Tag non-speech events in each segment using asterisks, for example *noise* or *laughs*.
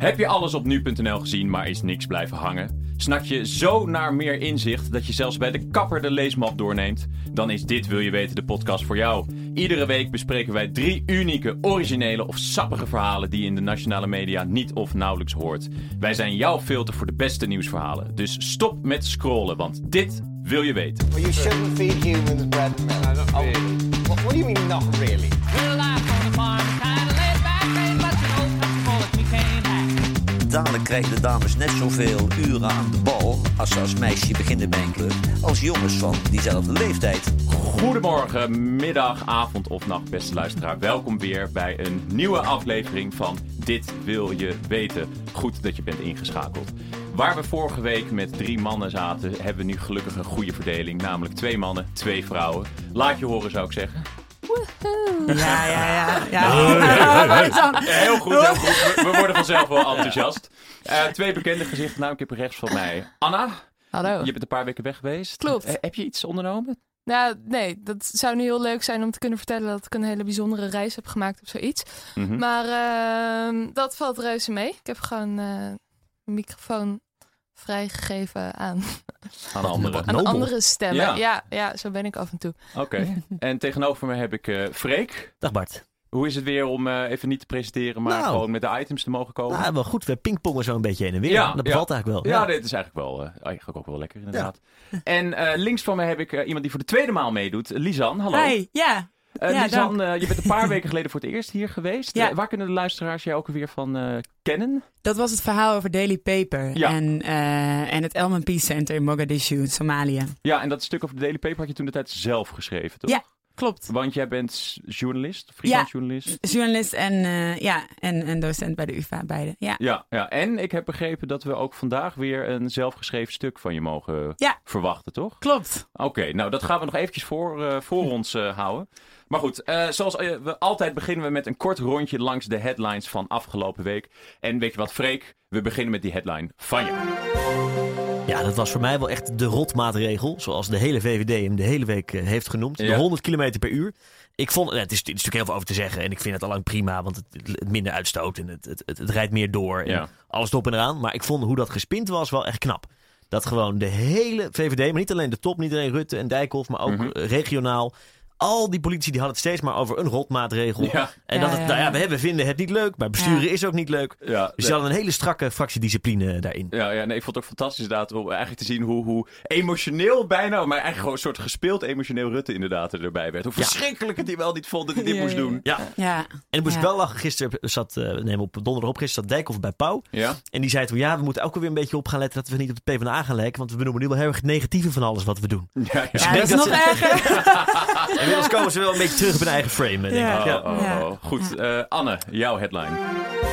Heb je alles op nu.nl gezien, maar is niks blijven hangen? Snak je zo naar meer inzicht dat je zelfs bij de kapper de leesmap doorneemt? Dan is dit Wil Je Weten de podcast voor jou. Iedere week bespreken wij drie unieke, originele of sappige verhalen die je in de nationale media niet of nauwelijks hoort. Wij zijn jouw filter voor de beste nieuwsverhalen. Dus stop met scrollen, want dit wil je weten. Well, you shouldn't feed humans bread and milk. No, not Oh, what do you mean, not really? Dadelijk krijgen de dames net zoveel uren aan de bal als ze als meisje beginnen club, als jongens van diezelfde leeftijd. Goedemorgen, middag, avond of nacht, beste luisteraar. Welkom weer bij een nieuwe aflevering van Dit Wil Je Weten. Goed dat je bent ingeschakeld. Waar we vorige week met drie mannen zaten, hebben we nu gelukkig een goede verdeling. Namelijk twee mannen, twee vrouwen. Laat je horen, zou ik zeggen. Ja, ja, ja. ja. *laughs* *laughs* Ja, heel goed, heel goed. We, we worden vanzelf wel enthousiast. Eh, twee bekende gezichten, namelijk heb rechts van mij Anna. Hallo. Je bent een paar weken weg geweest. Klopt. Eh, heb je iets ondernomen? Nou, nee, dat zou nu heel leuk zijn om te kunnen vertellen dat ik een hele bijzondere reis heb gemaakt of zoiets. Mhm. Maar ehm, dat valt reuze mee. Ik heb gewoon eh, een microfoon vrijgegeven aan, Aan de andere. aan andere stemmen. Ja. Ja. Ja, zo ben ik af en toe. Oké. *laughs* En tegenover me heb ik eh Freek. Dag Bart. Hoe is het weer om eh, even niet te presenteren, maar Nou. gewoon met de items te mogen komen? Nou, wel goed. We pingpongen zo een beetje heen en weer. Ja, dat ja. bevalt eigenlijk wel. ja, dit is eigenlijk wel eh, eigenlijk ook wel lekker inderdaad. En eh, links van me heb ik iemand die voor de tweede maal meedoet. Lisan, hallo. Hi, ja. Ja, eh, je bent een paar weken geleden voor het eerst hier geweest. Ja. Eh, waar kunnen de luisteraars jou ook weer van kennen? Dat was het verhaal over Daily Paper Ja. en, en het Elman Peace Center in Mogadishu, Somalië. Ja, en dat stuk over de Daily Paper had je toen de tijd zelf geschreven, toch? Ja. Klopt. Want jij bent journalist, freelance journalist. Journalist en, eh, ja, en, en docent bij de UvA, beide. Ja. Ja, ja, en ik heb begrepen dat we ook vandaag weer een zelfgeschreven stuk van je mogen Ja. verwachten, toch? Klopt. Oké, nou dat gaan we nog eventjes voor, eh, voor *laughs* ons eh, houden. Maar goed, zoals we altijd beginnen we met een kort rondje langs de headlines van afgelopen week. En weet je wat, Freek? We beginnen met die headline van je. Ja, dat was voor mij wel echt de rotmaatregel. Zoals de hele VVD hem de hele week eh, heeft genoemd. Ja. De 100 km per uur. Ik vond, eh, het, is, het is natuurlijk heel veel over te zeggen. En ik vind het al lang prima. Want het, het minder uitstoot en het, het, het, het rijdt meer door. En Ja. alles erop en eraan. Maar ik vond hoe dat gespind was wel echt knap. Dat gewoon de hele VVD, maar niet alleen de top, niet alleen Rutte en Dijkhoff, maar ook Mhm. eh, regionaal. Al die politici die hadden het steeds maar over een rotmaatregel. Ja, En Ja, dat het, nou ja, we, we vinden het niet leuk, maar besturen is ook niet leuk. ja, Dus ze hadden een hele strakke fractiediscipline daarin. ja, ja nee, ik vond het ook fantastisch inderdaad om eigenlijk te zien hoe, hoe emotioneel bijna, maar eigenlijk gewoon een soort gespeeld emotioneel Rutte inderdaad erbij werd. Hoe Ja. verschrikkelijk het hij wel niet vond dat hij dit moest doen. Ja, Ja. en ik moest Ja. wel lachen. Gisteren zat, eh nee, op donderdag op, gisteren zat Dijkhoff bij Pauw. Ja? En die zei toen, ja, we moeten ook weer een beetje op gaan letten dat we niet op de PvdA gaan lijken. Want we benoemen nu wel heel erg het negatieve van alles wat we doen. Ja, ja. Dus dat is nog ze- erger. *laughs* Inmiddels komen ze wel een beetje terug op hun eigen frame. Denk ik. Ja. Oh, oh, Ja. oh. Goed, eh, Anne, jouw headline.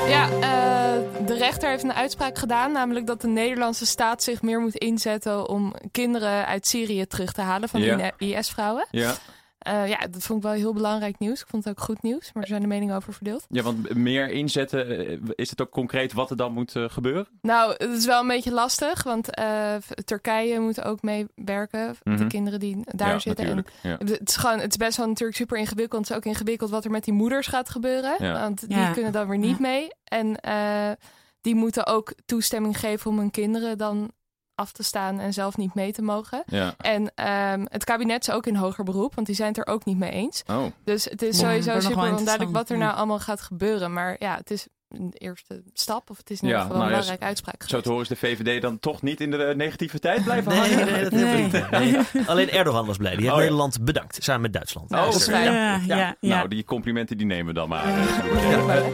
Ja, eh, de rechter heeft een uitspraak gedaan, namelijk dat de Nederlandse staat zich meer moet inzetten om kinderen uit Syrië terug te halen van IS-vrouwen. Ja. Eh, ja, dat vond ik wel heel belangrijk nieuws. Ik vond het ook goed nieuws, maar er zijn de meningen over verdeeld. ja, want meer inzetten, eh, is het ook concreet wat er dan moet eh, gebeuren? Nou, het is wel een beetje lastig, want eh, Turkije moet ook meewerken. Mhm. De kinderen die daar ja, zitten. En. Ja. het is gewoon, het is best wel natuurlijk super ingewikkeld. Het is ook ingewikkeld wat er met die moeders gaat gebeuren. Ja. Want die Ja. kunnen dan weer niet mee. En eh, die moeten ook toestemming geven om hun kinderen dan af te staan en zelf niet mee te mogen. Ja. En ehm, het kabinet is ook in hoger beroep, want die zijn het er ook niet mee eens. Oh. Dus het is Ja, sowieso super onduidelijk wat er nou allemaal gaat gebeuren. Maar ja, het is een eerste stap, of het is in ieder Ja, geval nou een ja, belangrijke uitspraak. Zo te horen is de VVD dan toch niet in de eh, negativiteit blijven Nee, hangen? nee, dat Nee. niet. Nee. Alleen Erdogan was blij. Die heeft Oh, ja. Nederland bedankt, samen met Duitsland. Oh, dat is oké. fijn. Ja, ja, ja. Nou, die complimenten die nemen we dan maar. eh. Eh,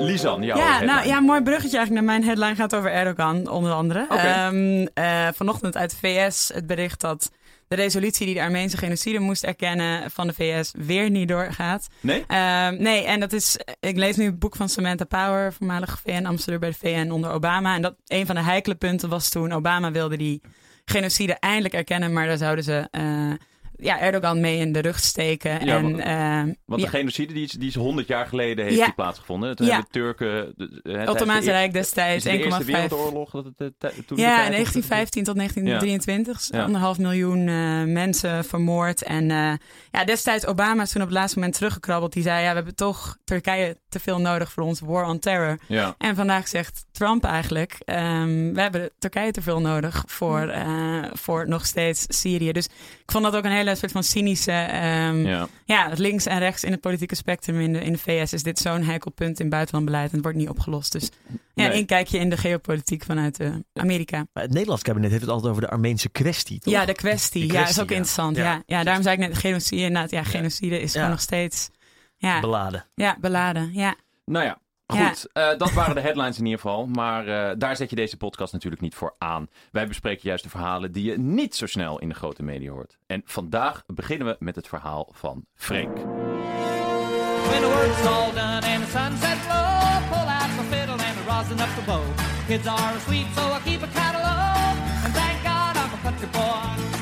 Lisan, jouw Ja, headline. nou ja, mooi bruggetje eigenlijk naar mijn headline gaat over Erdogan, onder andere. Oké. Ehm, eh, vanochtend uit de VS het bericht dat de resolutie die de Armeense genocide moest erkennen van de VS weer niet doorgaat. Nee? Ehm, nee, en dat is, ik lees nu het boek van Samantha Power, voormalig VN-ambassadeur bij de VN onder Obama. En dat een van de heikele punten was toen Obama wilde die genocide eindelijk erkennen, maar daar zouden ze eh, ja, Erdogan mee in de rug steken. Ja, en, eh, Want ja, de genocide die is, die is 100 jaar geleden heeft Ja. die plaatsgevonden. Toen hebben de Turken... het- Ottomaanse Rijk destijds het de Eerste 1,5 Wereldoorlog? Dat het, eh, toen Ja, in was? 1915 tot 1923. dus Ja. Anderhalf miljoen eh, mensen vermoord. En eh, ja, destijds Obama is toen op het laatste moment teruggekrabbeld. Die zei, ja, we hebben toch Turkije te veel nodig voor ons war on terror. Ja. En vandaag zegt Trump eigenlijk, ehm, we hebben Turkije te veel nodig voor, eh, voor nog steeds Syrië. Dus ik vond dat ook een hele soort van cynische, ehm, ja. Ja. links en rechts in het politieke spectrum in de, in de VS is dit zo'n heikel punt in buitenlandbeleid en het wordt niet opgelost. Dus ja, Nee. een kijkje in de geopolitiek vanuit eh, Amerika. Maar het Nederlands kabinet heeft het altijd over de Armeense kwestie, toch? Ja, de kwestie. De ja, is ook ja. interessant. Ja. Ja, ja, daarom zei ik net genocide. Inderdaad, ja, genocide is gewoon nog steeds ja, Beladen. ja, beladen. Ja. Nou ja, Ja. goed. eh, dat waren de headlines in ieder geval. Maar eh, daar zet je deze podcast natuurlijk niet voor aan. Wij bespreken juist de verhalen die je niet zo snel in de grote media hoort. En vandaag beginnen we met het verhaal van Frank. When the work's all done and the sunset's low, pull out the fiddle and the rosin up the bow. Kids are asleep, so I keep a catalog. And thank God I'm a country boy.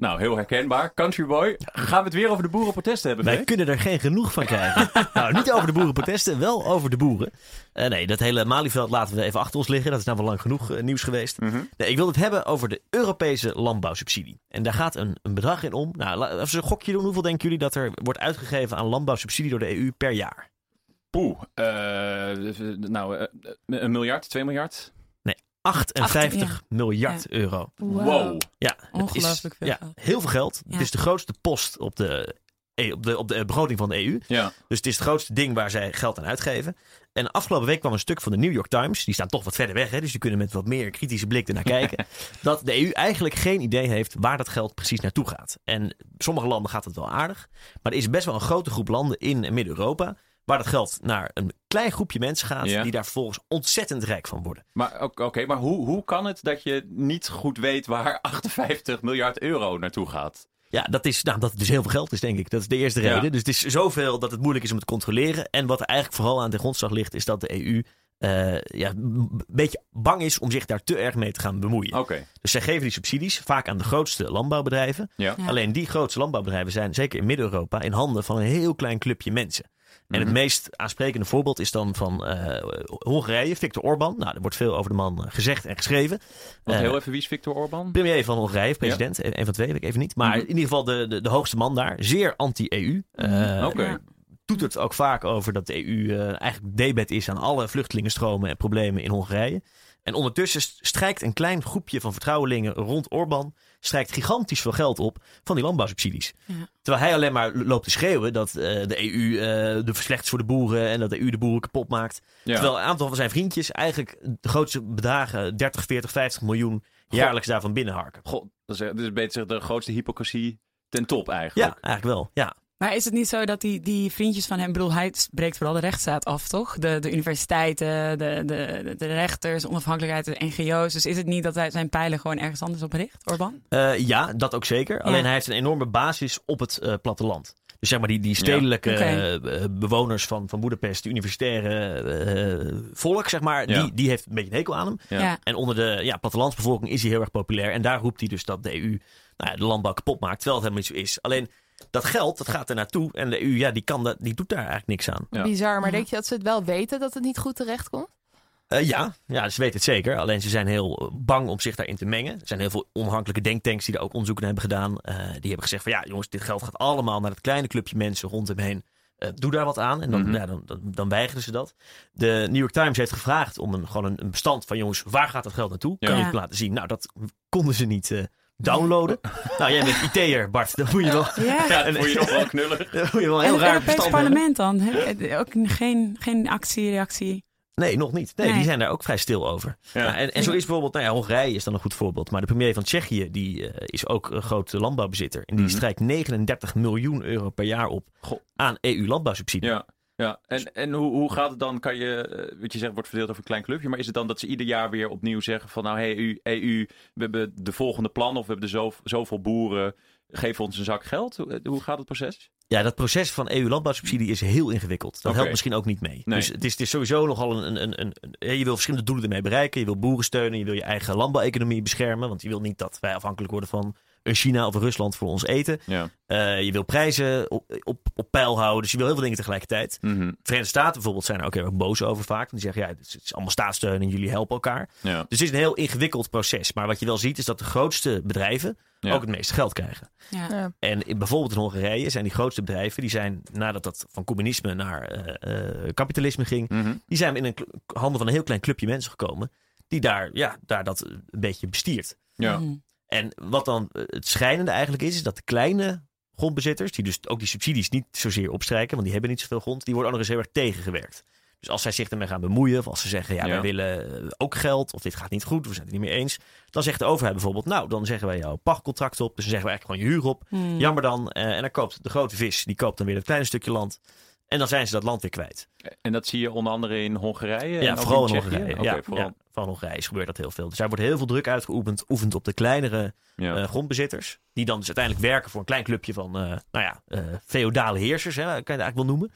Nou, heel herkenbaar. Country Boy. Gaan we het weer over de boerenprotesten hebben, Wij kunnen er geen genoeg van krijgen. *laughs* nou, niet over de boerenprotesten, wel over de boeren. Eh, nee, dat hele Malieveld laten we even achter ons liggen. Dat is nou wel lang genoeg eh, nieuws geweest. Mhm. Nee, ik wil het hebben over de Europese landbouwsubsidie. En daar gaat een, een bedrag in om. Nou, laten we een gokje doen. Hoeveel denken jullie dat er wordt uitgegeven aan landbouwsubsidie door de EU per jaar? Poeh. eh, nou, een miljard, twee miljard? 58 Acht, miljard euro. Wow. Ja, het is- Ongelooflijk veel ja, geld. heel veel geld. Ja. Het is de grootste post op de, E- op, de, op de begroting van de EU. Ja. Dus het is het grootste ding waar zij geld aan uitgeven. En afgelopen week kwam een stuk van de New York Times. Die staan toch wat verder weg, hè, dus die kunnen met wat meer kritische blik ernaar *laughs* kijken. dat de EU eigenlijk geen idee heeft waar dat geld precies naartoe gaat. En sommige landen gaat het wel aardig. Maar er is best wel een grote groep landen in en Midden-Europa. Waar dat geld naar een klein groepje mensen gaat. Ja. die daar vervolgens ontzettend rijk van worden. Maar oké, maar hoe, hoe kan het dat je niet goed weet waar *laughs* 58 miljard euro naartoe gaat? Ja, dat is nou, dat het dus heel veel geld is, denk ik. Dat is de eerste Ja. reden. Dus het is zoveel dat het moeilijk is om het te controleren. En wat er eigenlijk vooral aan de grondslag ligt, is dat de EU eh, ja, een beetje bang is om zich daar te erg mee te gaan bemoeien. Oké, Dus zij geven die subsidies vaak aan de grootste landbouwbedrijven. ja. Ja. Alleen die grootste landbouwbedrijven zijn, zeker in Midden-Europa, in handen van een heel klein clubje mensen. En Mhm. het meest aansprekende voorbeeld is dan van eh, Hongarije, Viktor Orbán. Nou, er wordt veel over de man eh, gezegd en geschreven. Want Eh, heel even, wie is Viktor Orban? Premier van Hongarije, president, een van twee, weet ik even niet. Maar Mhm. in ieder geval de, de, de hoogste man daar, zeer anti-EU. Eh Oké. Ja. Doet het ook vaak over dat de EU eh, eigenlijk debet is aan alle vluchtelingenstromen en problemen in Hongarije. En ondertussen st- strijkt een klein groepje van vertrouwelingen rond Orbán strijkt gigantisch veel geld op van die landbouwsubsidies. Ja. Terwijl hij alleen maar loopt te schreeuwen dat eh, de EU eh de verslecht voor de boeren en dat de EU de boeren kapot maakt. Ja. Terwijl een aantal van zijn vriendjes eigenlijk de grootste bedragen, 30, 40, 50 miljoen jaarlijks daarvan binnenharken. God, dat is, dat is beter de grootste hypocrisie ten top Ja, eigenlijk. eigenlijk wel. Ja. Maar is het niet zo dat die, die vriendjes van hem, bedoel, hij breekt vooral de rechtsstaat af, toch? De, de universiteiten, de, de, de rechters, onafhankelijkheid, de NGO's. Dus is het niet dat hij zijn pijlen gewoon ergens anders op richt, Orban? Eh, ja, dat ook zeker. Alleen hij heeft een enorme basis op het eh, platteland. Dus zeg maar die, die stedelijke eh, bewoners van, van Boedapest, die universitaire eh, volk, zeg maar, Ja. die, die heeft een beetje een hekel aan hem. Ja. En onder de ja, plattelandsbevolking is hij heel erg populair. En daar roept hij dus dat de EU nou ja, de landbouw kapot maakt, terwijl het helemaal niet zo is. Alleen dat geld, dat gaat er naartoe. En de EU, ja, die, kan dat, die doet daar eigenlijk niks aan. Ja. Bizar, maar Ja. denk je dat ze het wel weten dat het niet goed terecht komt? Eh, ja, ja, ze weten het zeker. Alleen ze zijn heel bang om zich daarin te mengen. Er zijn heel veel onafhankelijke denktanks die daar ook onderzoeken hebben gedaan. Eh, die hebben gezegd van ja, jongens, dit geld gaat allemaal naar het kleine clubje mensen rond hem heen. Eh, doe daar wat aan. En dan, Mhm. ja, dan, dan, dan weigeren ze dat. De New York Times heeft gevraagd om een, gewoon een, een bestand van jongens, waar gaat het geld naartoe? Kan Ja. je het laten zien? Nou, dat konden ze niet eh, downloaden. nou, jij bent IT'er, Bart. Dan moet je wel, Ja. Ja, dat vond je nog wel knullig. *laughs* dan moet je wel En heel het raar Europees hebben. parlement dan? Hè? Ook geen, geen actie, reactie. Nee, nog niet. Nee, Nee. die zijn daar ook vrij stil over. Ja. Nou, en, en zo is bijvoorbeeld, nou ja, Hongarije is dan een goed voorbeeld. Maar de premier van Tsjechië, die eh, is ook een groot landbouwbezitter. En die Mhm. strijkt 39 miljoen euro per jaar op Goh. aan EU-landbouwsubsidie. Ja. Ja, en, en hoe, hoe gaat het dan? Kan je, eh, wat je zegt, wordt verdeeld over een klein clubje. Maar is het dan dat ze ieder jaar weer opnieuw zeggen van nou, hey, EU, EU we hebben de volgende plan of we hebben de zo, zoveel boeren, geef ons een zak geld. Hoe, hoe gaat het proces? Ja, dat proces van EU-landbouwsubsidie is heel ingewikkeld. Dat helpt misschien ook niet mee. Nee. Dus het is, het is sowieso nogal een, een, een, een- Je wil verschillende doelen ermee bereiken. Je wil boeren steunen, je wil je eigen landbouweconomie beschermen. Want je wil niet dat wij afhankelijk worden van China of een Rusland voor ons eten. Ja. Eh, je wil prijzen op, op, op peil houden. Dus je wil heel veel dingen tegelijkertijd. Mhm. De Verenigde Staten bijvoorbeeld zijn er ook heel erg boos over vaak. Die zeggen, ja, het is, het is allemaal staatssteun en jullie helpen elkaar. ja. Dus het is een heel ingewikkeld proces. Maar wat je wel ziet is dat de grootste bedrijven Ja. ook het meeste geld krijgen. Ja. Ja. En in, bijvoorbeeld in Hongarije zijn die grootste bedrijven, die zijn nadat dat van communisme naar eh, eh, kapitalisme ging, Mhm. die zijn in een handen van een heel klein clubje mensen gekomen. Die daar, ja, daar dat een beetje bestiert. ja. En wat dan eh, het schrijnende eigenlijk is, is dat de kleine grondbezitters, die dus ook die subsidies niet zozeer opstrijken, want die hebben niet zoveel grond, die worden ook nog eens heel erg tegengewerkt. Dus als zij zich ermee gaan bemoeien, of als ze zeggen, ja, Ja. wij willen eh, ook geld, of dit gaat niet goed, we zijn het niet meer eens, dan zegt de overheid bijvoorbeeld, nou, dan zeggen wij jouw pachtcontract op, dus dan zeggen we eigenlijk gewoon je huur op. Mhm. Jammer dan. eh, en dan koopt de grote vis, die koopt dan weer het kleine stukje land. En dan zijn ze dat land weer kwijt. En dat zie je onder andere in Hongarije? en ja, ook vooral in? Hongarije. Ja, vooral. ja, van Hongarije gebeurt dat heel veel. Dus daar wordt heel veel druk uitgeoefend oefend op de kleinere Ja. eh, grondbezitters. Die dan dus uiteindelijk werken voor een klein clubje van, eh, nou ja, eh, feodale heersers, hè, kan je het eigenlijk wel noemen.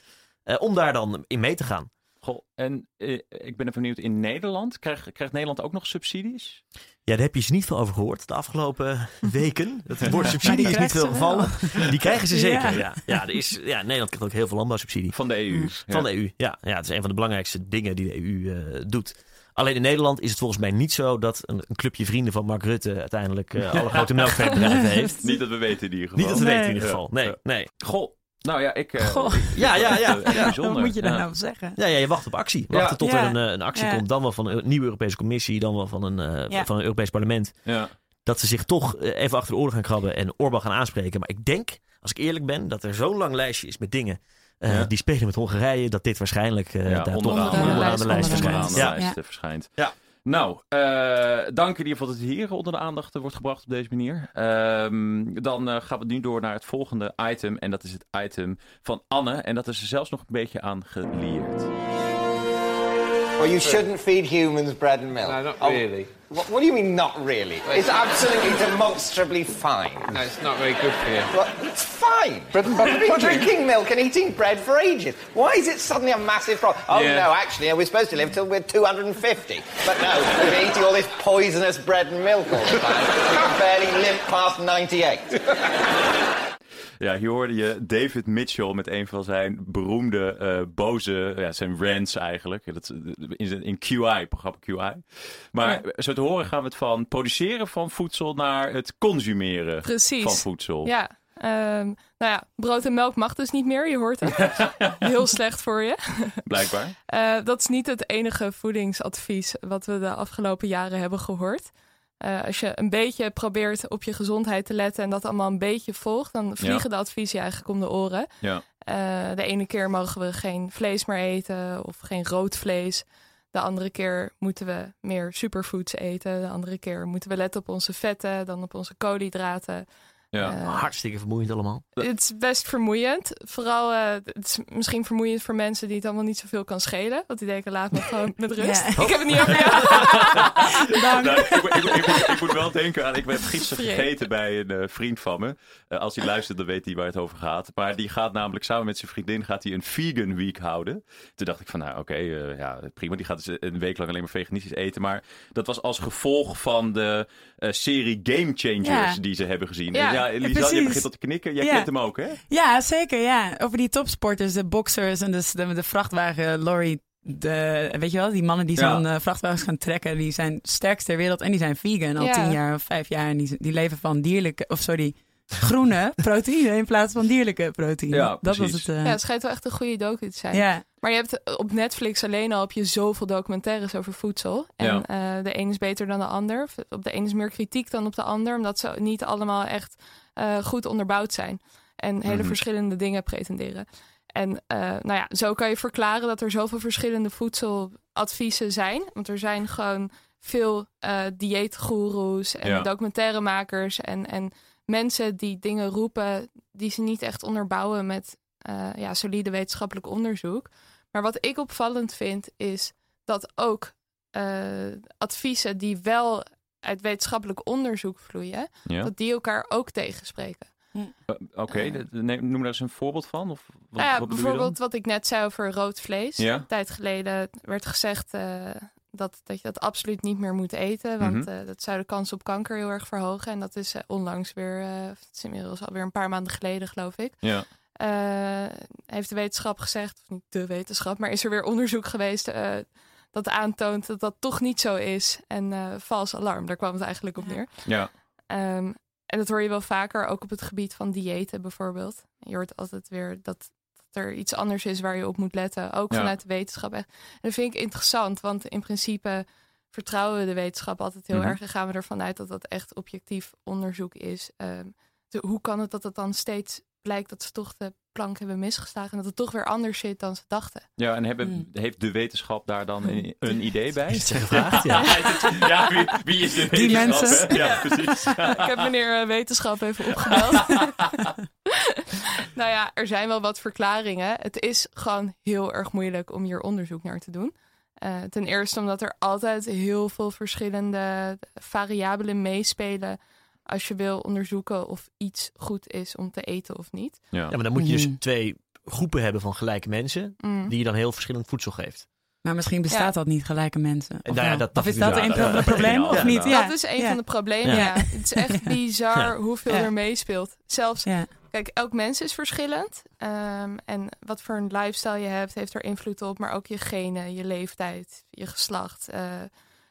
Om daar dan in mee te gaan. Goh, en eh, ik ben even benieuwd, in Nederland, krijgt, krijgt Nederland ook nog subsidies? Ja, daar heb je ze niet veel over gehoord de afgelopen *laughs* weken. Het woord subsidie is niet veel gevallen. Die krijgen ze zeker, Ja. ja. Ja, er is, ja, Nederland krijgt ook heel veel landbouwsubsidie. Van de EU? Van Ja. de EU, ja. ja. Het is een van de belangrijkste dingen die de EU eh, doet. Alleen in Nederland is het volgens mij niet zo dat een, een clubje vrienden van Mark Rutte uiteindelijk eh, alle grote *laughs* melkveebedrijven heeft. Niet dat we weten in ieder geval. Niet dat we Nee. weten in ieder geval. Nee, nee. Goh, nou ja, ik... eh, *laughs* Goh. Ja, ja, ja. *laughs* ja. Wat moet je daar Ja. nou zeggen? Ja, ja, je wacht op actie. Wachten Ja. tot Ja. er een, eh, een actie Ja. komt. Dan wel van een nieuwe Europese Commissie. Dan wel van een, eh, Ja. van een Europees Parlement. Ja. Dat ze zich toch even achter de oren gaan krabben en Orbán gaan aanspreken. Maar ik denk, als ik eerlijk ben, dat er zo'n lang lijstje is met dingen eh, Ja. die spelen met Hongarije. Dat dit waarschijnlijk eh Ja, daar toch onderaan de onderaan lijst de lijst verschijnt. de Ja. lijst verschijnt. Ja. Nou, eh, dank in ieder geval dat het hier onder de aandacht eh, wordt gebracht op deze manier. Ehm, dan eh, gaan we nu door naar het volgende item. En dat is het item van Anne. En dat is er zelfs nog een beetje aan gelieerd. Well, you shouldn't feed humans bread and milk. No, not Oh, really. What, what do you mean, not really? It's absolutely demonstrably fine. No, it's not very good for you. Well, it's fine. Bread and butter We've been drinking milk and eating bread for ages. Why is it suddenly a massive problem? Oh, Yeah. no, actually, we're supposed to live till we're 250. But no, we've been eating all this poisonous bread and milk all the time. We can barely limp past 98. Ja, hier hoorde je David Mitchell met een van zijn beroemde eh, boze, ja, zijn rants eigenlijk. Dat, in, in QI, programma QI. Maar zo te horen gaan we het van produceren van voedsel naar het consumeren Precies. van voedsel. Ja, ehm, nou ja, brood en melk mag dus niet meer, je hoort het. *laughs* Heel slecht voor je. Blijkbaar. Eh, dat is niet het enige voedingsadvies wat we de afgelopen jaren hebben gehoord. Eh, als je een beetje probeert op je gezondheid te letten en dat allemaal een beetje volgt, dan vliegen de adviezen eigenlijk om de oren. Ja. Eh, de ene keer mogen we geen vlees meer eten of geen rood vlees. De andere keer moeten we meer superfoods eten. De andere keer moeten we letten op onze vetten, dan op onze koolhydraten. Ja. Eh, Hartstikke vermoeiend allemaal. het is best vermoeiend. Vooral, eh, het is misschien vermoeiend voor mensen die het allemaal niet zoveel kan schelen. Want die denken, laat me *laughs* gewoon met rust. Ja. Ik heb het niet over *laughs* jou. Dank. Nou, ik, ik, ik, ik moet- ik moet wel denken aan. Ik heb gisteren gegeten bij een eh, vriend van me. Eh, als hij luistert, dan weet hij waar het over gaat. Maar die gaat namelijk samen met zijn vriendin gaat hij een vegan week houden. Toen dacht ik van, nou oké, ja, prima. Die gaat dus een week lang alleen maar veganistisch eten. Maar dat was als gevolg van de eh, serie Game Changers Ja. die ze hebben gezien. Ja, Ja, Lisa, je begint al te knikken. Jij Ja. kent hem ook, hè? Ja, zeker. Ja. Over die topsporters, de boxers en de, de, de vrachtwagen lorry. De, weet je wel, die mannen die Ja. zo'n eh, vrachtwagens gaan trekken, die zijn sterkst ter wereld en die zijn vegan al Ja. tien jaar of vijf jaar. En die, die leven van dierlijke, of sorry, groene proteïne in plaats van dierlijke proteïne. Ja, dat was het. eh, Ja, het schijnt wel echt een goede docu te zijn. ja. Maar je hebt op Netflix alleen al heb je zoveel documentaires over voedsel. En Ja. eh, de een is beter dan de ander. Op de een is meer kritiek dan op de ander. Omdat ze niet allemaal echt eh, goed onderbouwd zijn. En hele Mhm. verschillende dingen pretenderen. En eh, nou ja, zo kan je verklaren dat er zoveel verschillende voedseladviezen zijn. Want er zijn gewoon veel eh dieetgoeroes en Ja. documentairemakers en, en mensen die dingen roepen die ze niet echt onderbouwen met eh, ja, solide wetenschappelijk onderzoek. Maar wat ik opvallend vind is dat ook eh, adviezen die wel uit wetenschappelijk onderzoek vloeien, Ja. dat die elkaar ook tegenspreken. Eh, Oké, neem- noem daar eens een voorbeeld van. Of wat, Nou ja, wat bijvoorbeeld wat ik net zei over rood vlees. Ja. Een tijd geleden werd gezegd, eh, dat, dat je dat absoluut niet meer moet eten. Want Mhm. eh, dat zou de kans op kanker heel erg verhogen. En dat is eh, onlangs weer, eh het is inmiddels alweer een paar maanden geleden, geloof ik. Ja. eh, heeft de wetenschap gezegd, of niet de wetenschap, maar is er weer onderzoek geweest eh, dat aantoont dat dat toch niet zo is. En eh vals alarm, daar kwam het eigenlijk op neer. Ja. Ehm, en dat hoor je wel vaker, ook op het gebied van diëten bijvoorbeeld. Je hoort altijd weer dat er iets anders is waar je op moet letten, ook Ja. vanuit de wetenschap. En dat vind ik interessant, want in principe vertrouwen we de wetenschap altijd heel Mhm. erg en gaan we ervan uit dat dat echt objectief onderzoek is. Ehm, de- hoe kan het dat het dan steeds blijkt dat ze toch de plank hebben misgeslagen en dat het toch weer anders zit dan ze dachten? Ja, en hebben, Hmm. heeft de wetenschap daar dan een, een idee bij? Is het gevraagd? Ja. *laughs* ja, wie, wie is de Die mensen. hè? Ja, precies. *laughs* Ik heb meneer eh, Wetenschap even opgebeld. *laughs* *laughs* nou ja, er zijn wel wat verklaringen. Het is gewoon heel erg moeilijk om hier onderzoek naar te doen. Eh, ten eerste omdat er altijd heel veel verschillende variabelen meespelen als je wil onderzoeken of iets goed is om te eten of niet. Ja. Ja, maar dan moet je dus Mhm. twee groepen hebben van gelijke mensen. Mm. Die je dan heel verschillend voedsel geeft. Maar misschien bestaat Ja. dat niet, gelijke mensen. Of, Nou ja, wel? dat of is dat een Ja, probleem ja, of niet? Ja. Dat is een ja. van de problemen. Ja. Ja. Het is echt bizar Ja. hoeveel Ja. er meespeelt. Zelfs Ja. Kijk, elk mens is verschillend. Ehm, en wat voor een lifestyle je hebt, heeft er invloed op. Maar ook je genen, je leeftijd, je geslacht. eh,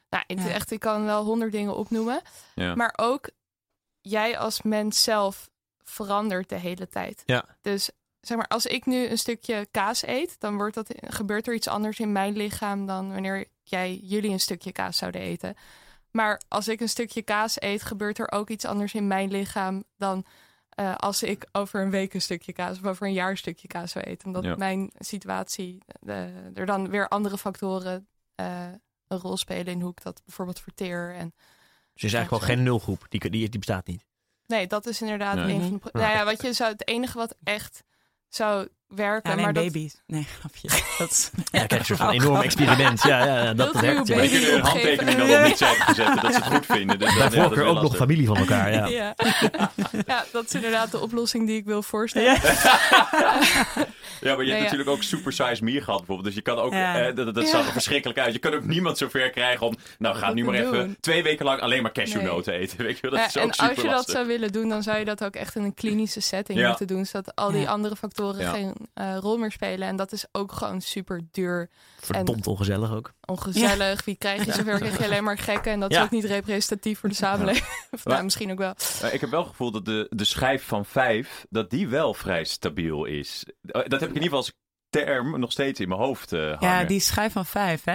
nou, Ja. echt, ik kan wel honderd dingen opnoemen. Ja. Maar ook jij als mens zelf verandert de hele tijd. Ja. Dus zeg maar, als ik nu een stukje kaas eet, dan wordt dat, gebeurt er iets anders in mijn lichaam dan wanneer jij jullie een stukje kaas zouden eten. Maar als ik een stukje kaas eet, gebeurt er ook iets anders in mijn lichaam dan eh, als ik over een week een stukje kaas of over een jaar een stukje kaas zou eten. Omdat Ja. mijn situatie, er dan weer andere factoren eh, een rol spelen in hoe ik dat bijvoorbeeld verteer. En Dus er is eigenlijk gewoon geen nulgroep. Die, die, die bestaat niet. nee, dat is inderdaad Nee. een van de. pro- Nou ja, wat je zou, het enige wat echt zou werken, Ja, maar dat baby's. Nee, grapje. *laughs* Dat is... Ja, kijk, een soort van enorm experiment. Ja, ja, ja, dat u werkt. Ja. Je kunt een handtekening dan op niet zetten zetten dat ze het goed vinden. Dus Bij dat, dat voorkeur ook nog familie van elkaar. Ja. *laughs* Ja. ja, dat is inderdaad de oplossing die ik wil voorstellen. Ja, maar je hebt Nee, ja. natuurlijk ook Super Size Me gehad bijvoorbeeld. Dus je kan ook, Ja. eh, dat, dat Ja. zag er verschrikkelijk uit. Je kan ook niemand zover krijgen om, nou ga Dat nu maar even twee weken lang alleen maar cashewnoten eten. Weet je wel, dat Ja, is ook en super als je dat zou willen doen, dan zou je dat ook echt in een klinische setting Ja. moeten doen. Zodat al die Ja. andere factoren Ja. geen eh, rol meer spelen. En dat is ook gewoon super duur, Verdomd ongezellig ook. ongezellig. Wie krijg je zover? Krijg je alleen maar gekken. En dat is ook niet representatief voor de samenleving. *laughs* Of nou, misschien ook wel. Eh, ik heb wel het gevoel dat de, de schijf van vijf, dat die wel vrij stabiel is. Eh, Dat heb ik in ieder geval als term nog steeds in mijn hoofd eh, hangen. Ja, die schijf van vijf, hè?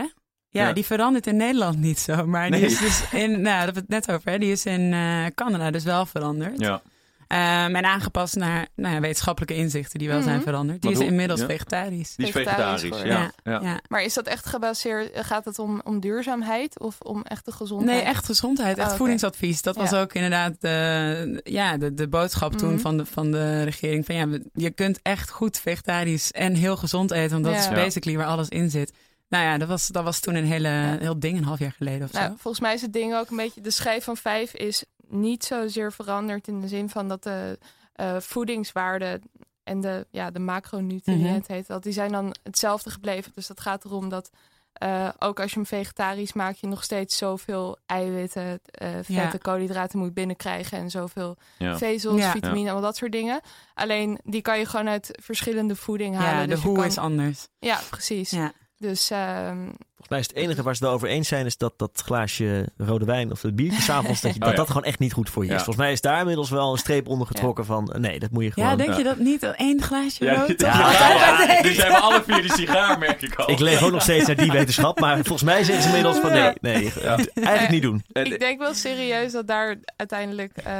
Ja, Ja. die verandert in Nederland niet zo. Maar Nee. die is dus in, nou, daar hebben we het net over, hè? Die is in eh, Canada dus wel veranderd. Ja. Ehm, en aangepast naar nou ja, wetenschappelijke inzichten die wel zijn Mhm. veranderd. Die is hoe- inmiddels ja. vegetarisch. Die is Vegetarisch. Ja. Ja. Ja. Maar is dat echt gebaseerd? Gaat het om, om duurzaamheid of om echte gezondheid? Nee, echt gezondheid, echt Oh, voedingsadvies. Dat was ook inderdaad de, ja, de, de boodschap toen Mhm. van, de, van de regering. Van ja, je kunt echt goed vegetarisch en heel gezond eten. Want dat Ja. is Ja. basically waar alles in zit. Nou ja, dat was, dat was toen een hele, heel ding, een half jaar geleden of zo. Nou, volgens mij is het ding ook een beetje... De schijf van vijf is niet zozeer veranderd in de zin van dat de eh, voedingswaarde en de, ja, de macronutriënt Mhm. heet dat, die zijn dan hetzelfde gebleven. Dus dat gaat erom dat eh, ook als je hem vegetarisch maakt, je nog steeds zoveel eiwitten, eh, vetten, Ja. koolhydraten moet binnenkrijgen en zoveel Ja. vezels, Ja. vitamine, al dat soort dingen. Alleen die kan je gewoon uit verschillende voeding halen. ja, de dus hoe kan- is anders. Ja, precies. Ja. Dus ehm, Volgens mij is het enige waar ze het over eens zijn... is dat dat glaasje rode wijn of het biertje *laughs* s'avonds... dat, je- dat Oh ja. dat gewoon echt niet goed voor je is. Ja. Volgens mij is daar inmiddels wel een streep onder getrokken van... eh, nee, dat moet je gewoon... Ja, denk Ja. je dat niet? Één glaasje Ja, rood? *laughs* ja, dus *laughs* hebben alle vier die sigaar, merk ik al. Ik leef ook nog steeds naar die wetenschap, maar volgens mij zeggen ze inmiddels van nee, nee, eigenlijk niet doen. En- ik denk wel serieus dat daar uiteindelijk eh,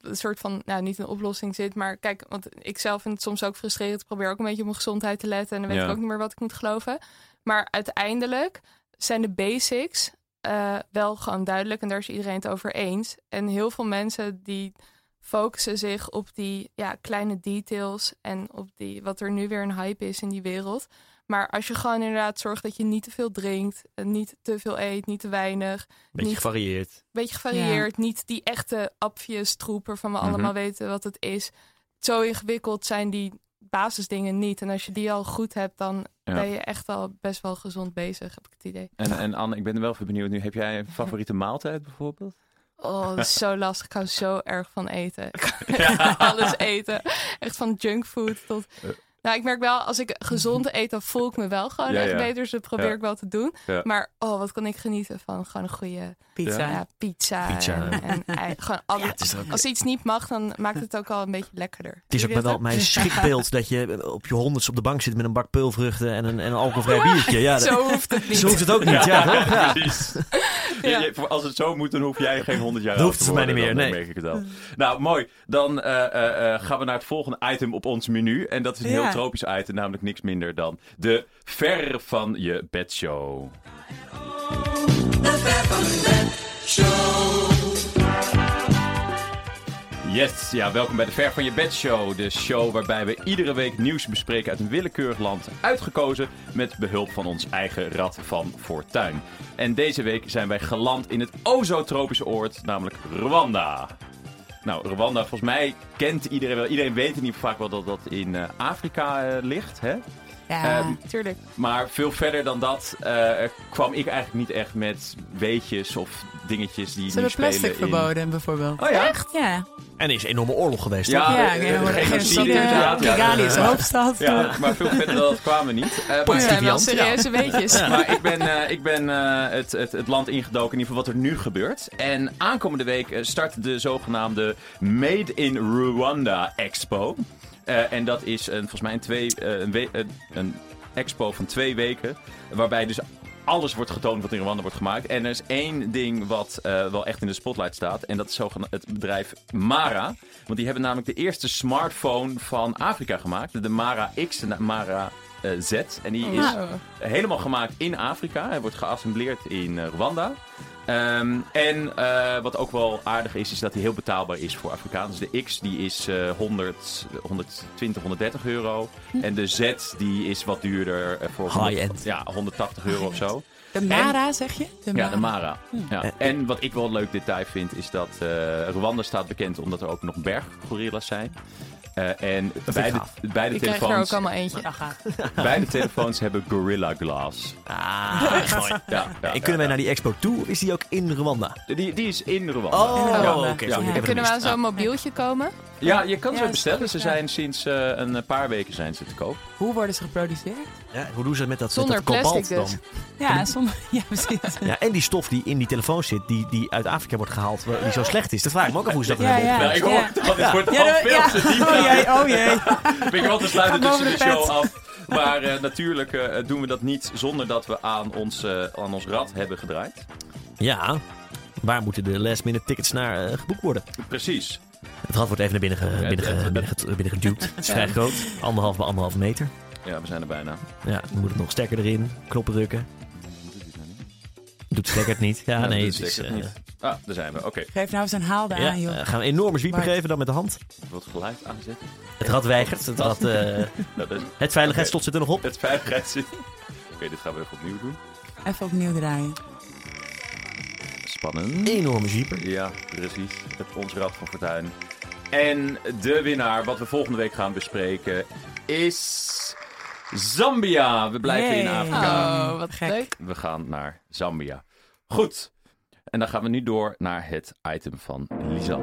een soort van, nou niet een oplossing zit. Maar kijk, want ik zelf vind het soms ook frustrerend. Ik probeer ook een beetje op mijn gezondheid te letten. En dan weet Ja. ik ook niet meer wat ik moet geloven. Maar uiteindelijk zijn de basics eh, wel gewoon duidelijk. En daar is iedereen het over eens. En heel veel mensen die focussen zich op die ja, kleine details. En op die, wat er nu weer een hype is in die wereld. Maar als je gewoon inderdaad zorgt dat je niet te veel drinkt. en Niet te veel eet, niet te weinig Beetje Niet- gevarieerd. beetje gevarieerd. Niet die echte apjes troep waarvan we Mhm. allemaal weten wat het is. Zo ingewikkeld zijn die basisdingen niet. En als je die al goed hebt, dan Ja. ben je echt al best wel gezond bezig, heb ik het idee. En, en Anne, ik ben er wel even benieuwd nu. Heb jij een favoriete maaltijd bijvoorbeeld? Oh, dat is zo lastig. Ik hou zo erg van eten. Ik *laughs* kan alles eten. Echt van junkfood tot... Nou, ik merk wel, als ik gezond *laughs* eet, dan voel ik me wel gewoon Ja, echt ja. beter. Dus dat probeer Ja. ik wel te doen. Ja. Maar oh, wat kan ik genieten van gewoon een goede Pizza. ja, pizza. Pizza. En, en ei- gewoon alle- *laughs* Ja, het is ook- als iets niet mag, dan maakt het ook al een beetje lekkerder. Het is ook al mijn *laughs* schrikbeeld dat je op je honderdste op de bank zit met een bak peulvruchten en een, en een alcoholvrij biertje. Ja, Zo hoeft het niet. zo hoeft het ook niet. Ja, toch? Ja. precies. Je- Ja. je- voor- als het zo moet, dan hoef jij geen 100 jaar oud hoeft te voor mij worden, niet meer, dan nee. merk ik het al. Nou, mooi. Dan eh, eh, eh, gaan we naar het volgende item op ons menu. En dat is een heel. Tropisch item, namelijk niks minder dan de ver van je bedshow. Yes, ja, welkom bij de Ver van je Bed Show. De show waarbij we iedere week nieuws bespreken uit een willekeurig land. Uitgekozen met behulp van ons eigen Rad van Fortuin. En deze week zijn wij geland in het o zo tropische oord, namelijk Rwanda. Nou, Rwanda, volgens mij kent iedereen wel. Iedereen weet in ieder vaak wel dat dat in eh, Afrika eh, ligt. Hè? Ja. Ehm, Tuurlijk. Maar veel verder dan dat eh, kwam ik eigenlijk niet echt met weetjes of dingetjes die Ze nu hebben spelen plastic in... verboden, bijvoorbeeld. Oh ja? Ja, En er is een enorme oorlog geweest. Ja, toch? ja, eh, genocide ja. Kigali is de hoofdstad. Ja, maar veel verder dan dat kwamen we niet. Eh, Dat maar, zijn wel serieuze weetjes. maar ik ben, eh, ik ben eh, het, het, het land ingedoken, in ieder geval wat er nu gebeurt. En aankomende week eh, start de zogenaamde Made in Rwanda Expo. Eh, en dat is een, volgens mij een, twee, eh, een, we- een, een expo van twee weken. Waarbij dus alles wordt getoond wat in Rwanda wordt gemaakt. En er is één ding wat eh, wel echt in de spotlight staat. En dat is het bedrijf Mara. Want die hebben namelijk de eerste smartphone van Afrika gemaakt. De Mara X en de Mara Z. En die is Wow. helemaal gemaakt in Afrika. Hij wordt geassembleerd in Rwanda. Ehm, en eh, wat ook wel aardig is, is dat hij heel betaalbaar is voor Afrikaans. De X die is eh 100, 120, 130 euro. En de Z die is wat duurder. eh, voor 100 High-end. Ja, 180 euro of zo. De Mara, zeg je? Ja, de Mara. Hm. Ja. En wat ik wel een leuk detail vind, is dat eh, Rwanda staat bekend omdat er ook nog berggorilla's zijn. Eh, en beide, beide, Ik krijg er ook telefoons, allemaal eentje. *laughs* Beide telefoons hebben Gorilla Glass. Ah, echt mooi. Ja, ja, En ja, kunnen wij naar die expo toe? Of is die ook in Rwanda? Die, die is in Rwanda. Oh, oké. Ja. Kunnen we aan zo'n mobieltje komen? Ja, je kan Ja, ze bestellen. Ze ja. zijn sinds eh, een paar weken zijn ze te koop. Hoe worden ze geproduceerd? Ja, hoe doen ze met dat, Zonder met dat kobalt plastic dus. dan? Ja, sommige, *laughs* ja precies. Ja, en die stof die in die telefoon zit, die, die uit Afrika wordt gehaald, die zo slecht is. Dat vraag ik me ook af hoe ze dat Ja, hebben ja. Nou, ik hoor het al. Dit wordt al Ja, veel ja. te diep. Oh jee, oh jee. Ben *laughs* ik wel te sluiten tussen de show af. Maar eh, natuurlijk eh, doen we dat niet zonder dat we aan ons, aan ons rad hebben gedraaid. Ja, waar moeten de last minute tickets naar geboekt worden? Precies. Het rad wordt even naar binnen, ge, Ja, binnen, ge- het- het- binnen, ge- binnen geduwd. *laughs* Het is vrij groot. Anderhalf bij anderhalf meter. Ja, we zijn er bijna. Ja, dan moet het nog sterker erin. Knoppen drukken. Doet stekker het niet. Ja, Ja, nee. Het is, eh, niet. Ah, daar zijn we. Oké. Geef nou eens een haalde ja, aan, joh. eh, gaan we een enorme zwieper Bart. geven dan met de hand. Ik wil het geluid aanzetten. Het rad weigert. Het, rad, Nou, *laughs* dat is het veiligheidslot *laughs* zit er nog op. het veiligheid zit. Oké, dit gaan we even opnieuw doen. Even opnieuw draaien. Spannend. Enorme zwieper. Ja, precies. Het ons rad van Fortuin. En de winnaar, wat we volgende week gaan bespreken, is Zambia. We blijven in. Afrika. Oh, wat Gek. leuk. We gaan naar Zambia. Goed. En dan gaan we nu door naar het item van Lisan.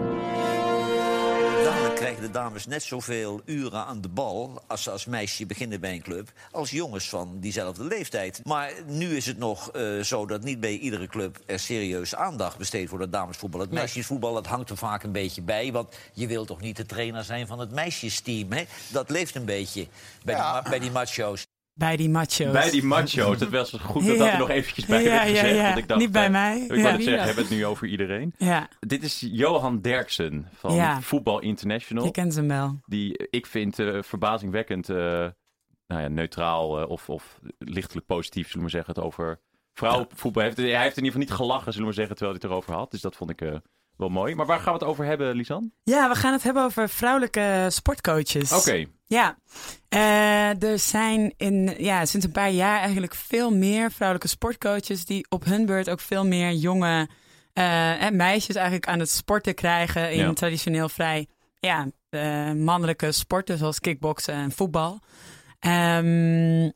De dames net zoveel uren aan de bal als ze als meisje beginnen bij een club... als jongens van diezelfde leeftijd. Maar nu is het nog eh, zo dat niet bij iedere club er serieus aandacht besteed wordt aan damesvoetbal. Het meisjesvoetbal dat hangt er vaak een beetje bij. Want je wilt toch niet de trainer zijn van het meisjesteam, hè? Dat leeft een beetje bij, die, bij die macho's. Bij die macho's. Bij die macho's. Het was goed dat dat Ja. er nog eventjes bij Ja, werd gezegd. ja. Want ik dacht, Niet bij mij. Ik wou net zeggen, hebben het nu over iedereen. Ja, Dit is Johan Derksen van. Voetbal International. je kent ze wel. Die ik vind eh, verbazingwekkend eh, nou ja, neutraal eh, of, of lichtelijk positief, zullen we maar zeggen, het over vrouwenvoetbal heeft. Hij heeft in ieder geval niet gelachen, zullen we maar zeggen, terwijl hij het erover had. Dus dat vond ik wel mooi. Maar waar gaan we het over hebben, Lisan? Ja, we gaan het hebben over vrouwelijke sportcoaches. Oké. Ja, Eh, er zijn in, ja, sinds een paar jaar eigenlijk veel meer vrouwelijke sportcoaches die op hun beurt ook veel meer jonge eh, en meisjes eigenlijk aan het sporten krijgen in Ja. traditioneel vrij ja, eh, mannelijke sporten zoals kickboksen en voetbal. Ehm,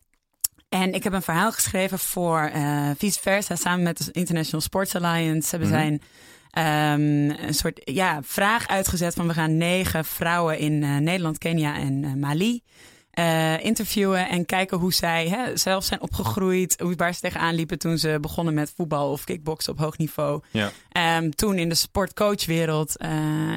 en ik heb een verhaal geschreven voor Vice Versa samen met de International Sports Alliance. Hebben Mhm. zijn ehm, een soort ja, vraag uitgezet van we gaan negen vrouwen in eh, Nederland, Kenia en eh, Mali eh, interviewen en kijken hoe zij hè, zelf zijn opgegroeid, hoe, waar ze tegenaan liepen toen ze begonnen met voetbal of kickboksen op hoog niveau. Ja. Ehm, toen in de sportcoachwereld,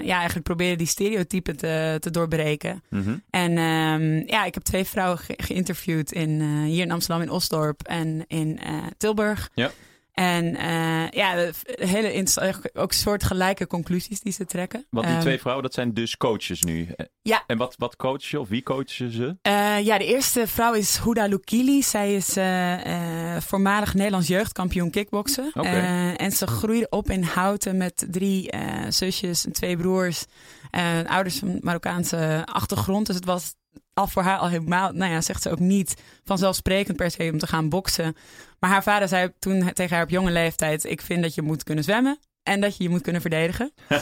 ja, eigenlijk probeerde die stereotypen te, te doorbreken. Mhm. En ehm, ja, ik heb twee vrouwen ge- geïnterviewd in, hier in Amsterdam, in Osdorp en in Tilburg. Ja. En eh, ja, de- hele ook soortgelijke conclusies die ze trekken. Want die Ehm, twee vrouwen, dat zijn dus coaches nu. Eh, Ja. En wat, wat coachen je of wie coachen ze? Eh, ja, de eerste vrouw is Huda Lukili. Zij is eh, eh, voormalig Nederlands jeugdkampioen kickboksen. Eh, en ze groeide op in Houten met drie eh, zusjes en twee broers. En ouders van Marokkaanse achtergrond. Dus het was al voor haar al helemaal, nou ja, zegt ze ook niet vanzelfsprekend per se om te gaan boksen. Maar haar vader zei toen tegen haar op jonge leeftijd: Ik vind dat je moet kunnen zwemmen. En dat je je moet kunnen verdedigen. *laughs*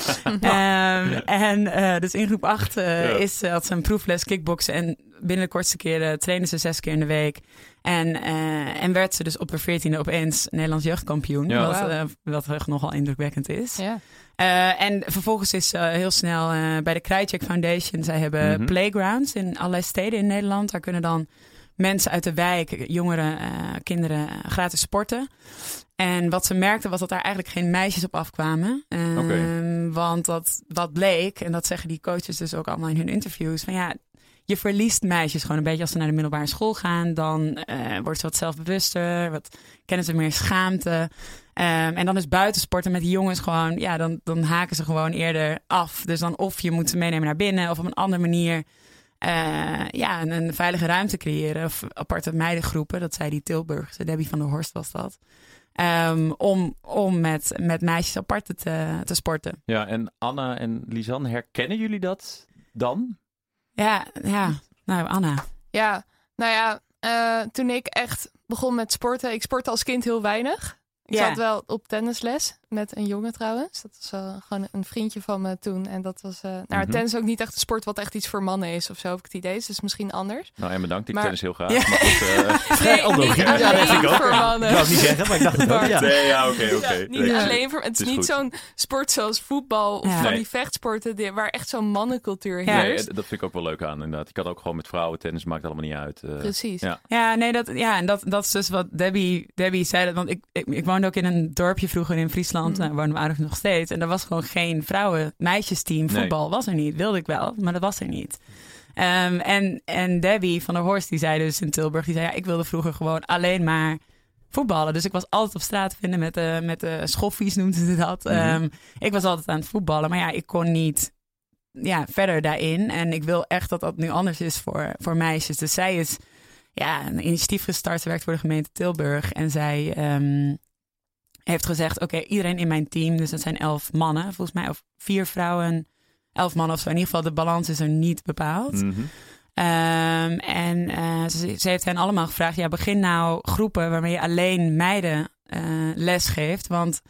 Ehm, en eh, dus in groep 8 Ja. is, uh, had ze een proefles kickboksen. En binnen de kortste keren trainde ze zes keer in de week. En, eh, en werd ze dus op haar veertiende opeens Nederlands jeugdkampioen. Ja. Wat, eh, wat echt nogal indrukwekkend is. Ja. Eh, en vervolgens is ze heel snel eh, bij de Krijtjek Foundation. Zij hebben Mhm. playgrounds in allerlei steden in Nederland. Daar kunnen dan mensen uit de wijk, jongeren, eh, kinderen eh, gratis sporten. En wat ze merkten was dat daar eigenlijk geen meisjes op afkwamen. Ehm. Want dat, wat bleek, en dat zeggen die coaches dus ook allemaal in hun interviews, van ja, je verliest meisjes gewoon een beetje als ze naar de middelbare school gaan. Dan eh wordt ze wat zelfbewuster, wat kennen ze meer schaamte. Ehm, en dan is buitensporten met die jongens gewoon, ja, dan, dan haken ze gewoon eerder af. Dus dan of je moet ze meenemen naar binnen of op een andere manier eh, ja, een, een veilige ruimte creëren. Of aparte meidengroepen, dat zei die Tilburgse, Debbie van der Horst was dat. Ehm, om om met, met meisjes apart te, te sporten. Ja, en Anna en Lisanne, herkennen jullie dat dan? Ja, ja. Nou, Anna. Ja, nou ja, eh, toen ik echt begon met sporten, ik sportte als kind heel weinig. Ik Ja. zat wel op tennisles met een jongen trouwens. Dat was wel gewoon een vriendje van me toen. En dat was, nou, Mhm. tennis is ook niet echt een sport wat echt iets voor mannen is of zo, heb ik het idee. Dus het is misschien anders. Nou, en bedankt. Ik Maar- tennis heel graag. Ja. Maar goed, eh, *laughs* Nee, onlogisch. niet Ja, alleen ik ook. voor mannen. Ik wou het niet zeggen, maar ik dacht het ook. Ja. Nee, ja, oké, oké. Niet Nee, alleen voor. Het is, is niet zo'n sport zoals voetbal of Ja. van die vechtsporten die, waar echt zo'n mannencultuur Ja. Nee, heerst. dat vind ik ook wel leuk aan inderdaad. Ik had ook gewoon met vrouwen tennis, maakt allemaal niet uit. eh. Precies. Ja. Ja, nee, dat, ja, en dat, dat is dus wat Debbie, Debbie zei. Dat, want ik, ik, ik woonde ook in een dorpje vroeger in Friesland. Daar wonen we ouders nog steeds. En daar was gewoon geen vrouwen-meisjesteam. Nee. Voetbal was er niet. Wilde ik wel, maar dat was er niet. Ehm, en, en Debbie van der Horst, die zei dus in Tilburg... die zei, ja, ik wilde vroeger gewoon alleen maar voetballen. Dus ik was altijd op straat te vinden met de, met de schoffies, noemden ze dat. Mhm. Ehm, ik was altijd aan het voetballen, maar ja, ik kon niet ja, verder daarin. En ik wil echt dat dat nu anders is voor, voor meisjes. Dus zij is ja, een initiatief gestart. Ze werkt voor de gemeente Tilburg. En zij ehm, heeft gezegd, oké, iedereen in mijn team... dus dat zijn elf mannen, volgens mij, of vier vrouwen... elf mannen of zo. In ieder geval, de balans is er niet bepaald. Mhm. Ehm, en eh, ze, ze heeft hen allemaal gevraagd: ja, begin nou groepen waarmee je alleen meiden eh, les geeft. Want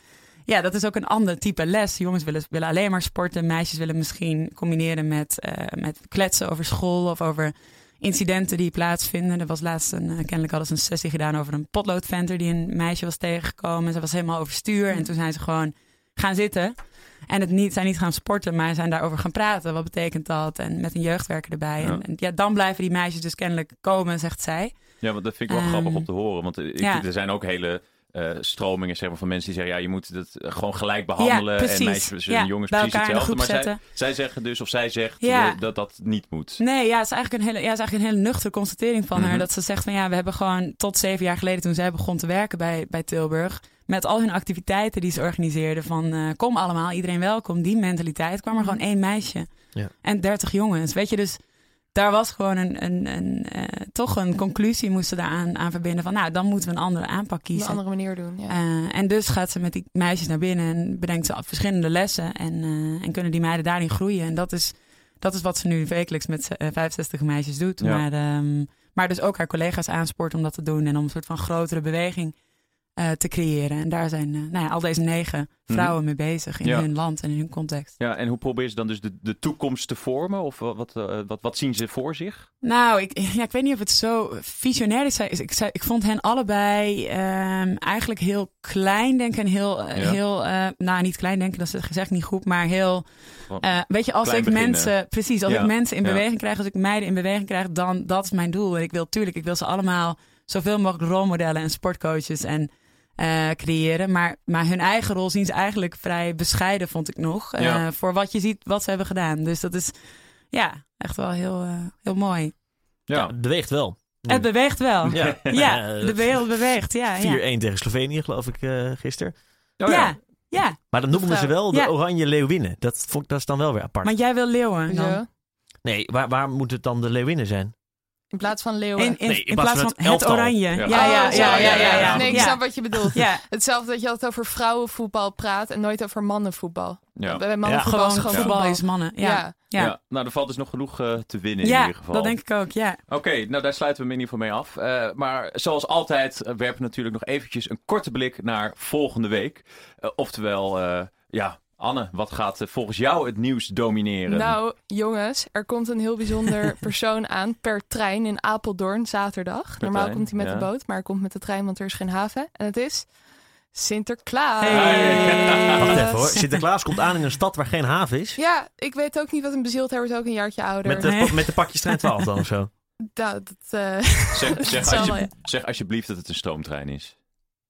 ja, dat is ook een ander type les. Jongens willen, willen alleen maar sporten. Meisjes willen misschien combineren met, eh, met kletsen over school of over incidenten die plaatsvinden. Er was laatst een, eh, kennelijk hadden ze een sessie gedaan over een potloodventer die een meisje was tegengekomen. Ze was helemaal overstuur. En toen zijn ze gewoon gaan zitten. En het niet, zijn niet gaan sporten, maar zijn daarover gaan praten. Wat betekent dat? En met een jeugdwerker erbij. Ja. En, en ja, dan blijven die meisjes dus kennelijk komen, zegt zij. Ja, want dat vind ik wel Ehm, grappig om te horen. Want ik, ja. er zijn ook hele eh, stromingen zeg maar, van mensen die zeggen... ja, je moet het eh, gewoon gelijk behandelen. Ja, precies. En meisjes en Ja, jongens precies elkaar in de hetzelfde. Maar zij, zeggen dus, of zij zegt Ja. eh, dat dat niet moet. Nee, ja, het is eigenlijk een hele, ja, is eigenlijk een hele nuchtere constatering van Mhm. haar. Dat ze zegt van ja, we hebben gewoon tot zeven jaar geleden toen zij begon te werken bij, bij Tilburg. Met al hun activiteiten die ze organiseerden. Van eh, kom allemaal, iedereen welkom. Die mentaliteit kwam er gewoon één meisje. Ja. En dertig jongens. Weet je, dus daar was gewoon een, een, een, eh, toch een conclusie moesten daar aan, aan verbinden. Van nou, dan moeten we een andere aanpak Op een kiezen. andere manier doen. Ja. Eh, en dus gaat ze met die meisjes naar binnen en bedenkt ze verschillende lessen. En, eh, en kunnen die meiden daarin groeien. En dat is, dat is wat ze nu wekelijks met eh, 65 meisjes doet. Ja. Maar, ehm, maar dus ook haar collega's aanspoort om dat te doen. En om een soort van grotere beweging eh, te creëren. En daar zijn eh, nou ja, al deze negen vrouwen mee bezig in Ja. hun land en in hun context. Ja, en hoe proberen ze dan dus de, de toekomst te vormen? Of wat, wat, eh, wat, wat zien ze voor zich? Nou, ik, *laughs* ja, ik weet niet of het zo visionair is. Ik, ik vond hen allebei ehm, eigenlijk heel klein denken. En heel, Ja. heel nou niet klein denken, dat is gezegd niet goed, maar heel... weet je, als Klein ik beginnen. mensen, precies, als ik mensen in beweging krijg, als ik meiden in beweging krijg, dan dat is mijn doel. En ik wil tuurlijk, ik wil ze allemaal zoveel mogelijk rolmodellen en sportcoaches en eh, creëren. Maar, maar hun eigen rol zien ze eigenlijk vrij bescheiden, vond ik nog. eh, Ja. Voor wat je ziet, wat ze hebben gedaan. Dus dat is ja, echt wel heel, eh, heel mooi. Ja, Het beweegt wel. Het beweegt wel. Ja, *laughs* Ja, de wereld beweegt. Ja, ja. 4-1 tegen Slovenië, geloof ik, eh gisteren. Oh, ja. ja. Maar dan noemen ze wel de Ja. Oranje Leeuwinnen. Dat, vond, ik- dat is dan wel weer apart. Maar jij wil leeuwen dan? Nee, waar, waar moet het dan de Leeuwinnen zijn? In plaats van leeuwen. In, in, Nee, in in plaats plaats van van het oranje. Ja. Ja, ja, ja, ja, ja, ja, ja. Nee, ik Ja. snap wat je bedoelt. Ja. Hetzelfde dat je altijd over vrouwenvoetbal praat en nooit over mannenvoetbal. ja. Bij mannenvoetbal is Gewoon gewoon voetbal voetbal. is mannen. Ja, Ja. ja. Ja. nou er valt dus nog genoeg eh, te winnen in Ja, ieder geval. dat denk ik ook, ja. Oké, nou daar sluiten we in ieder geval mee af. Eh, maar zoals altijd eh, werpen we natuurlijk nog eventjes een korte blik naar volgende week. Oftewel, eh, ja, Anne, wat gaat eh, volgens jou het nieuws domineren? Nou, jongens, er komt een heel bijzonder *laughs* persoon aan per trein in Apeldoorn zaterdag. Normaal trein, komt hij met ja. de boot, maar hij komt met de trein, want er is geen haven. En het is Sinterklaas. Hey. Wacht even hoor. *laughs* Sinterklaas komt aan in een stad waar geen haven is. Ja, ik weet ook niet wat een bezield wordt ook een jaartje ouder. Met de, Nee. *laughs* met de pakjes trein 12 dan of zo. Nou, dat, eh, zeg, zeg, zal alsje- wel, ja. zeg alsjeblieft dat het een stoomtrein is.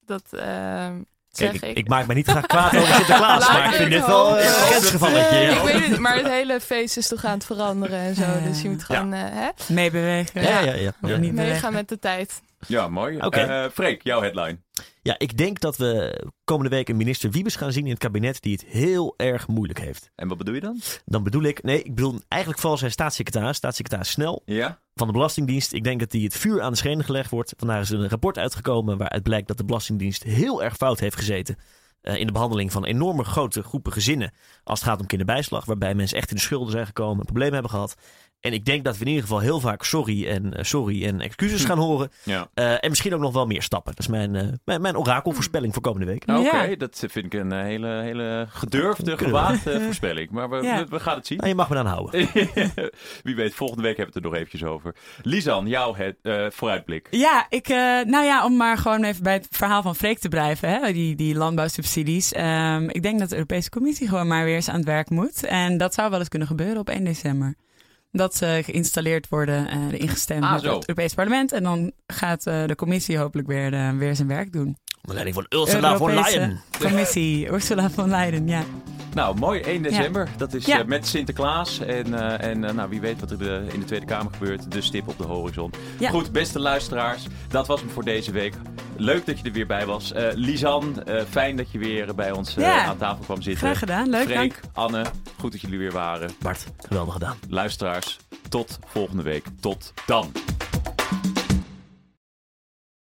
dat ehm, Kijk, ik. ik, ik maak me niet graag kwaad over Sinterklaas, *laughs* maar ik vind dit wel een grensgevalletje. Ik weet het maar het hele feest is toch aan het veranderen en zo. Ja. Dus je moet gewoon eh, hè, Meebewegen. Ja, ja, ja. Niet meegaan met de tijd. Ja, mooi. Oké. Eh, Freek, jouw headline. Ja, ik denk dat we komende week een minister Wiebes gaan zien in het kabinet die het heel erg moeilijk heeft. En wat bedoel je dan? Dan bedoel ik, nee, ik bedoel eigenlijk vooral zijn staatssecretaris, staatssecretaris Snel Ja? Van de Belastingdienst. Ik denk dat die het vuur aan de schenen gelegd wordt. Vandaar is er een rapport uitgekomen waaruit blijkt dat de Belastingdienst heel erg fout heeft gezeten. eh, in de behandeling van enorme grote groepen gezinnen. Als het gaat om kinderbijslag. Waarbij mensen echt in de schulden zijn gekomen. Problemen hebben gehad. En ik denk dat we in ieder geval heel vaak sorry en, eh, sorry en excuses gaan horen. Ja. Eh, en misschien ook nog wel meer stappen. Dat is mijn, eh, mijn, mijn orakelvoorspelling voor komende week. Oké, Ja. dat vind ik een hele, hele gedurfde, gewaagde *laughs* voorspelling. Maar we, Ja. we, we gaan het zien. Nou, je mag me dan houden. *laughs* Wie weet, volgende week hebben we het er nog eventjes over. Lisan, jouw het, eh, vooruitblik. Ja, ik, eh, nou ja, om maar gewoon even bij het verhaal van Freek te blijven, hè, die, die landbouwsubsidies. Ehm, ik denk dat de Europese Commissie gewoon maar weer eens aan het werk moet. En dat zou wel eens kunnen gebeuren op 1 december. Dat ze geïnstalleerd worden, eh ingestemd Ah, zo. het Europees Parlement. En dan gaat eh, de Commissie hopelijk weer, eh, weer zijn werk doen. Onder leiding van Ursula von Leyen. Commissie, *laughs* Ursula von Leyen, ja. Nou, mooi, 1 december. Dat is Ja. eh, met Sinterklaas. En, eh, en eh, nou, wie weet wat er de- in de Tweede Kamer gebeurt. De stip op de horizon. Ja. Goed, beste luisteraars. Dat was hem voor deze week. Leuk dat je er weer bij was. Eh Lisan, eh, fijn dat je weer bij ons Ja. aan tafel kwam zitten. Graag gedaan, leuk, Freek, dank. Anne, goed dat jullie er weer waren. Bart, geweldig gedaan. Luisteraars, tot volgende week. Tot dan.